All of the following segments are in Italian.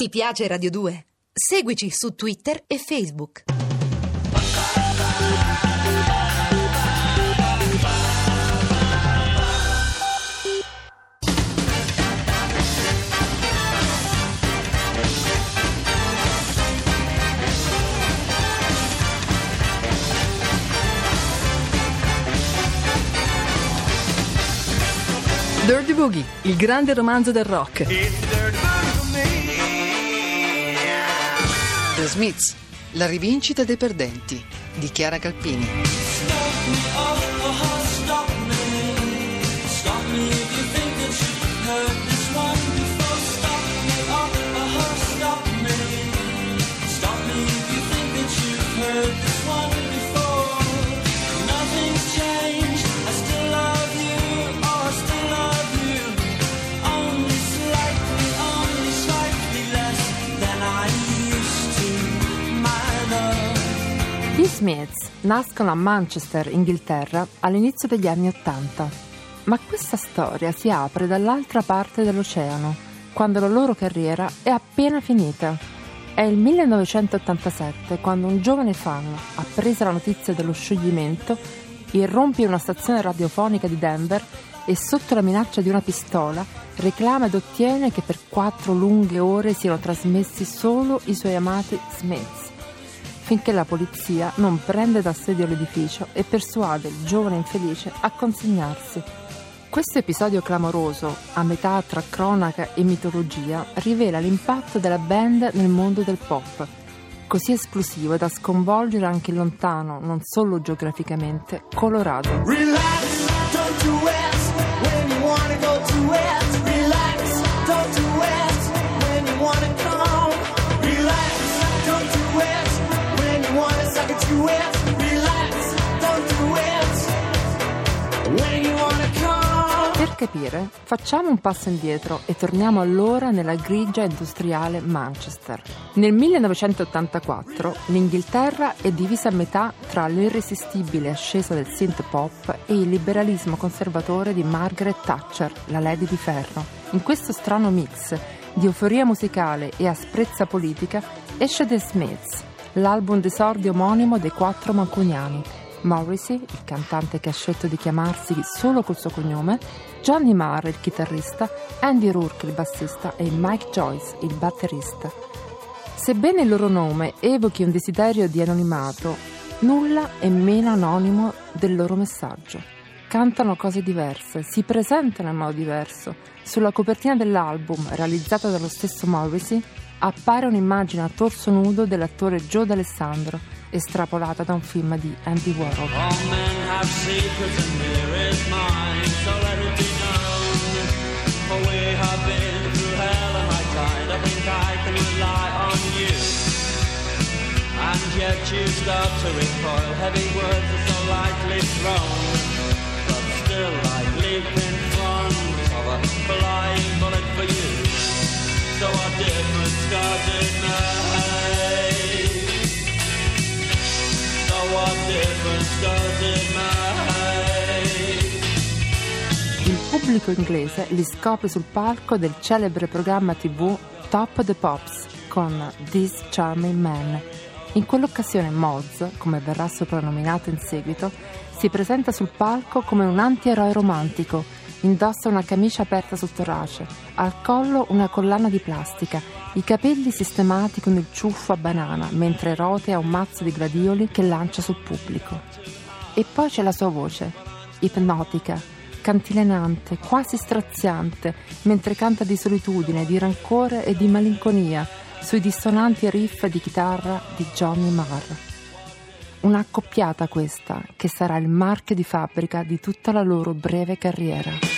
Ti piace Radio 2? Seguici su Twitter e Facebook. Dirty Boogie, il grande romanzo del rock. The Smiths, la rivincita dei perdenti di Chiara Calpini. Smiths nascono a Manchester, Inghilterra, all'inizio degli anni Ottanta. Ma questa storia si apre dall'altra parte dell'oceano, quando la loro carriera è appena finita. È il 1987 quando un giovane fan, appresa la notizia dello scioglimento, irrompe in una stazione radiofonica di Denver e sotto la minaccia di una pistola reclama ed ottiene che per quattro lunghe ore siano trasmessi solo i suoi amati Smiths finché la polizia non prende d'assedio l'edificio e persuade il giovane infelice a consegnarsi. Questo episodio clamoroso, a metà tra cronaca e mitologia, rivela l'impatto della band nel mondo del pop, così esplosivo da sconvolgere anche lontano, non solo geograficamente, Colorado. Relax, capire, facciamo un passo indietro e torniamo allora nella grigia industriale Manchester. Nel 1984 l'Inghilterra è divisa a metà tra l'irresistibile ascesa del synth pop e il liberalismo conservatore di Margaret Thatcher, la Lady di Ferro. In questo strano mix di euforia musicale e asprezza politica esce The Smiths, l'album d'esordio omonimo dei quattro mancuniani. Morrissey, il cantante che ha scelto di chiamarsi solo col suo cognome, Johnny Marr, il chitarrista, Andy Rourke, il bassista, e Mike Joyce, il batterista. Sebbene il loro nome evochi un desiderio di anonimato, nulla è meno anonimo del loro messaggio. Cantano cose diverse, si presentano in modo diverso. Sulla copertina dell'album, realizzata dallo stesso Morrissey, appare un'immagine a torso nudo dell'attore Joe D'Alessandro, estrapolata da un film di Andy Warhol. And I I yet you start to recoil, heavy words are so lightly thrown. But still I leap in front of a flying bullet for you. So our different scars it made. Il pubblico inglese li scopre sul palco del celebre programma tv Top the Pops con This Charming Man. In quell'occasione Moz, come verrà soprannominato in seguito, si presenta sul palco come un antieroe romantico. Indossa una camicia aperta sul torace, al collo una collana di plastica, i capelli sistemati con il ciuffo a banana, mentre rotea un mazzo di gladioli che lancia sul pubblico. E poi c'è la sua voce, ipnotica, cantilenante, quasi straziante, mentre canta di solitudine, di rancore e di malinconia sui dissonanti riff di chitarra di Johnny Marr. Una accoppiata questa, che sarà il marchio di fabbrica di tutta la loro breve carriera.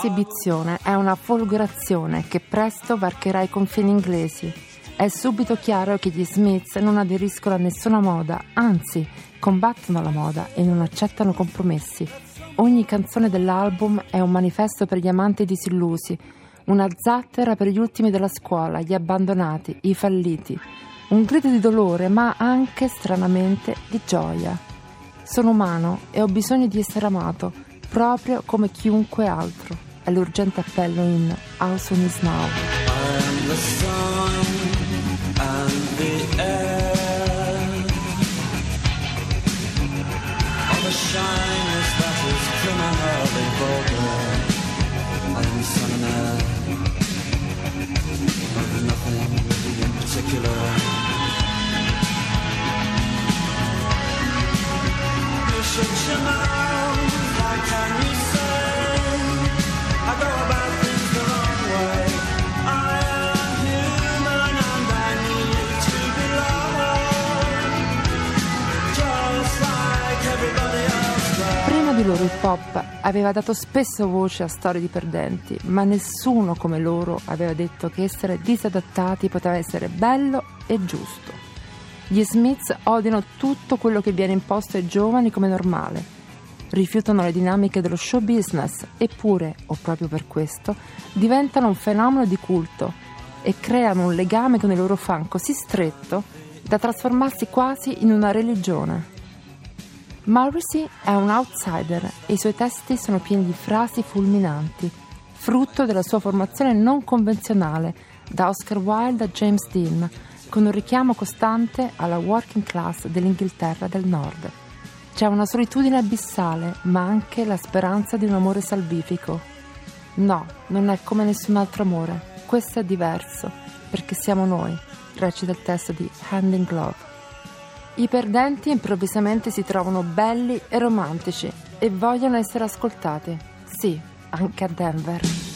Quell'esibizione è una folgorazione che presto varcherà i confini inglesi. È subito chiaro che gli Smiths non aderiscono a nessuna moda, anzi, combattono la moda e non accettano compromessi. Ogni canzone dell'album è un manifesto per gli amanti disillusi, una zattera per gli ultimi della scuola, gli abbandonati, i falliti. Un grido di dolore, ma anche, stranamente, di gioia. Sono umano e ho bisogno di essere amato, proprio come chiunque altro. È l'urgente appello in House on Is Now. I am the sun and the air. All the shyness that is criminally vulgar. I am the sun and air nothing in particular. Loro il pop aveva dato spesso voce a storie di perdenti, ma nessuno come loro aveva detto che essere disadattati poteva essere bello e giusto. Gli Smiths odiano tutto quello che viene imposto ai giovani come normale. Rifiutano le dinamiche dello show business, eppure, o proprio per questo, diventano un fenomeno di culto e creano un legame con i loro fan così stretto da trasformarsi quasi in una religione. Morrissey è un outsider e i suoi testi sono pieni di frasi fulminanti, frutto della sua formazione non convenzionale, da Oscar Wilde a James Dean, con un richiamo costante alla working class dell'Inghilterra del Nord. C'è una solitudine abissale, ma anche la speranza di un amore salvifico. No, non è come nessun altro amore, questo è diverso, perché siamo noi, recita il testo di Hand in Glove. I perdenti improvvisamente si trovano belli e romantici e vogliono essere ascoltati. Sì, anche a Denver.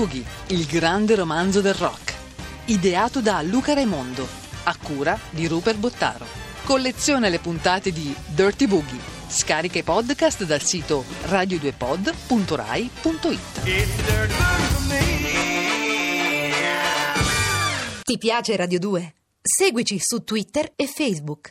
Boogie, il grande romanzo del rock. Ideato da Luca Raimondo, a cura di Rupert Bottaro. Colleziona le puntate di Dirty Boogie. Scarica i podcast dal sito radio2pod.rai.it. Ti piace Radio 2? Seguici su Twitter e Facebook.